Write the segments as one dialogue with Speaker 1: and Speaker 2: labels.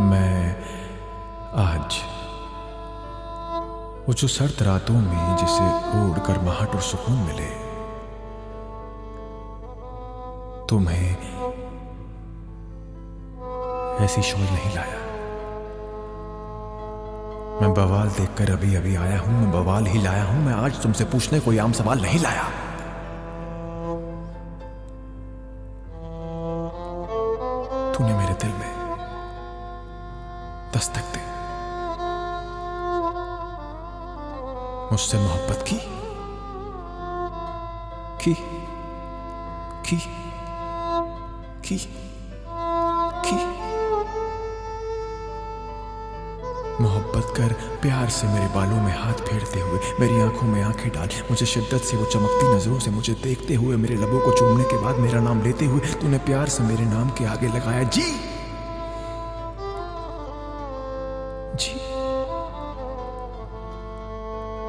Speaker 1: मैं आज वो जो सर्द रातों में जिसे ओढ़ कर महाट और सुकून मिले, तुम्हें ऐसी शोर नहीं लाया। मैं बवाल देखकर अभी अभी आया हूँ, मैं बवाल ही लाया हूँ, मैं आज तुमसे पूछने कोई आम सवाल नहीं लाया। तूने मेरे दिल में दस्तक दे। मुझसे मोहब्बत की? की? की? की? की? मोहब्बत कर प्यार से मेरे बालों में हाथ फेरते हुए, मेरी आँखों में आँखें डाल, मुझे शिद्दत से वो चमकती नज़रों से मुझे देखते हुए, मेरे लबों को चूमने के बाद मेरा नाम लेते हुए, तूने प्यार से मेरे नाम के आगे लगाया। जी!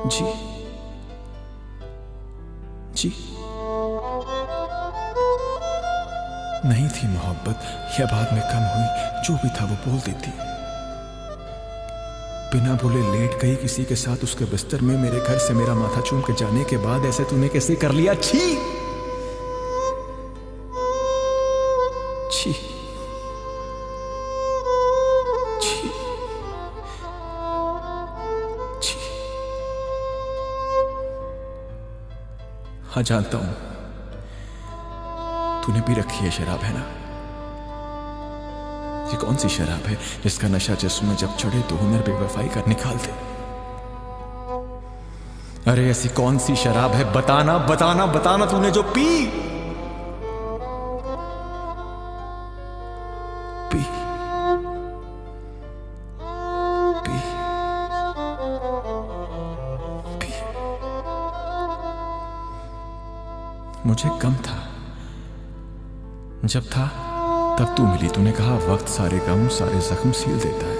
Speaker 1: जी। जी। नहीं थी मोहब्बत या बाद में कम हुई, जो भी था वो बोल देती। बिना बोले लेट गई किसी के साथ उसके बिस्तर में, मेरे घर से मेरा माथा चूम के जाने के बाद ऐसे तूने कैसे कर लिया? छी। छी। हाँ जानता हूँ। तूने भी रखी है शराब, है ना? ये कौन सी शराब है जिसका नशा जिसम में जब चढ़े तो हुनर बेवफाई कर निकाल दे? अरे, ऐसी कौन सी शराब है? बताना बताना बताना तूने जो पी। मुझे कम था। जब था, तब तू मिली तूने कहा, वक्त सारे गम, सारे जख्म सील देता है।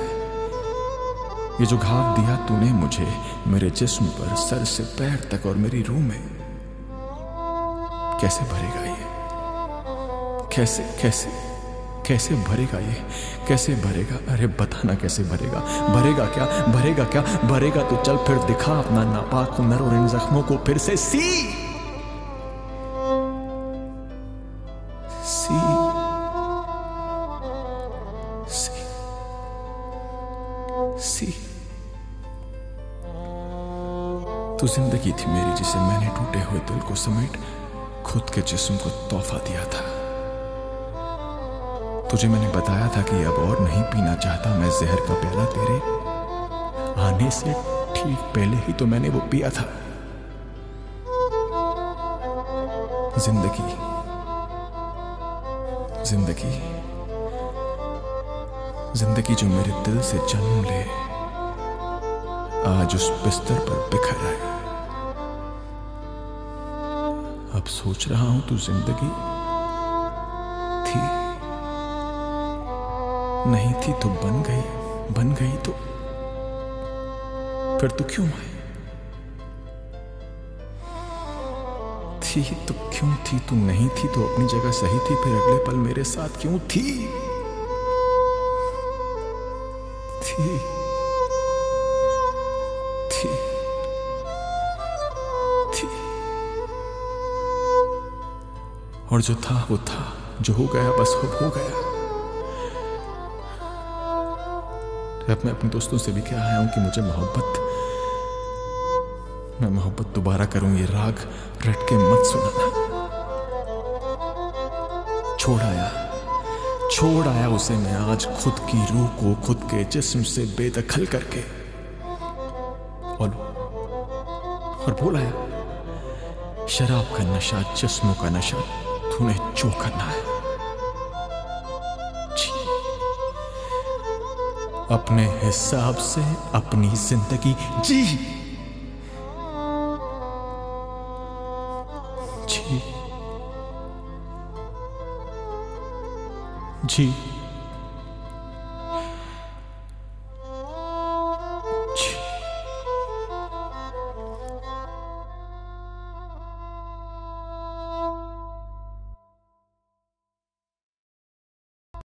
Speaker 1: ये जो घाव दिया तूने मुझे, मेरे जिस्म पर, सर से पैर तक और मेरी रूह में, कैसे भरेगा ये? कैसे कैसे कैसे भरेगा ये? कैसे भरेगा? अरे बताना कैसे भरेगा? भरेगा क्या? भरेगा क्या? भरेगा तो चल फिर दिखा अपना नापाक हुनर और इन जख्मों को फिर सी सी। सी। तू ज़िंदगी थी मेरी जिसे मैंने टूटे हुए दिल को समेट, खुद के जिस्म को तोहफा दिया था। तुझे मैंने बताया था कि अब और नहीं पीना चाहता मैं जहर का प्याला तेरे आने से ठीक पहले ही तो मैंने वो पिया था। ज़िंदगी। ज़िंदगी। ज़िंदगी जो मेरे दिल से जन्म ले, आज उस बिस्तर पर बिखर आए। अब सोच रहा हूँ तू ज़िंदगी थी। नहीं थी तो बन गई बन गई तो फिर तू क्यों आई? थी तो क्यों थी तू? नहीं थी तो अपनी जगह सही थी, फिर अगले पल मेरे साथ क्यों थी? थी थी थी और जो था, वो था। जो हो गया, बस हो हो गया। अब मैं अपने दोस्तों से भी कह आया हूँ कि मुझे मोहब्बत, मैं मोहब्बत दोबारा करूँ, ये राग रट के मत सुनाना। छोड़ आया। छोड़ आया उसे मैं आज खुद की रूह को, खुद के जिस्म से बेदखल करके। और और बोल आया शराब का नशा, जिस्मों का नशा तूने जो करना है। अपने हिसाब से अपनी ज़िंदगी जी। जी।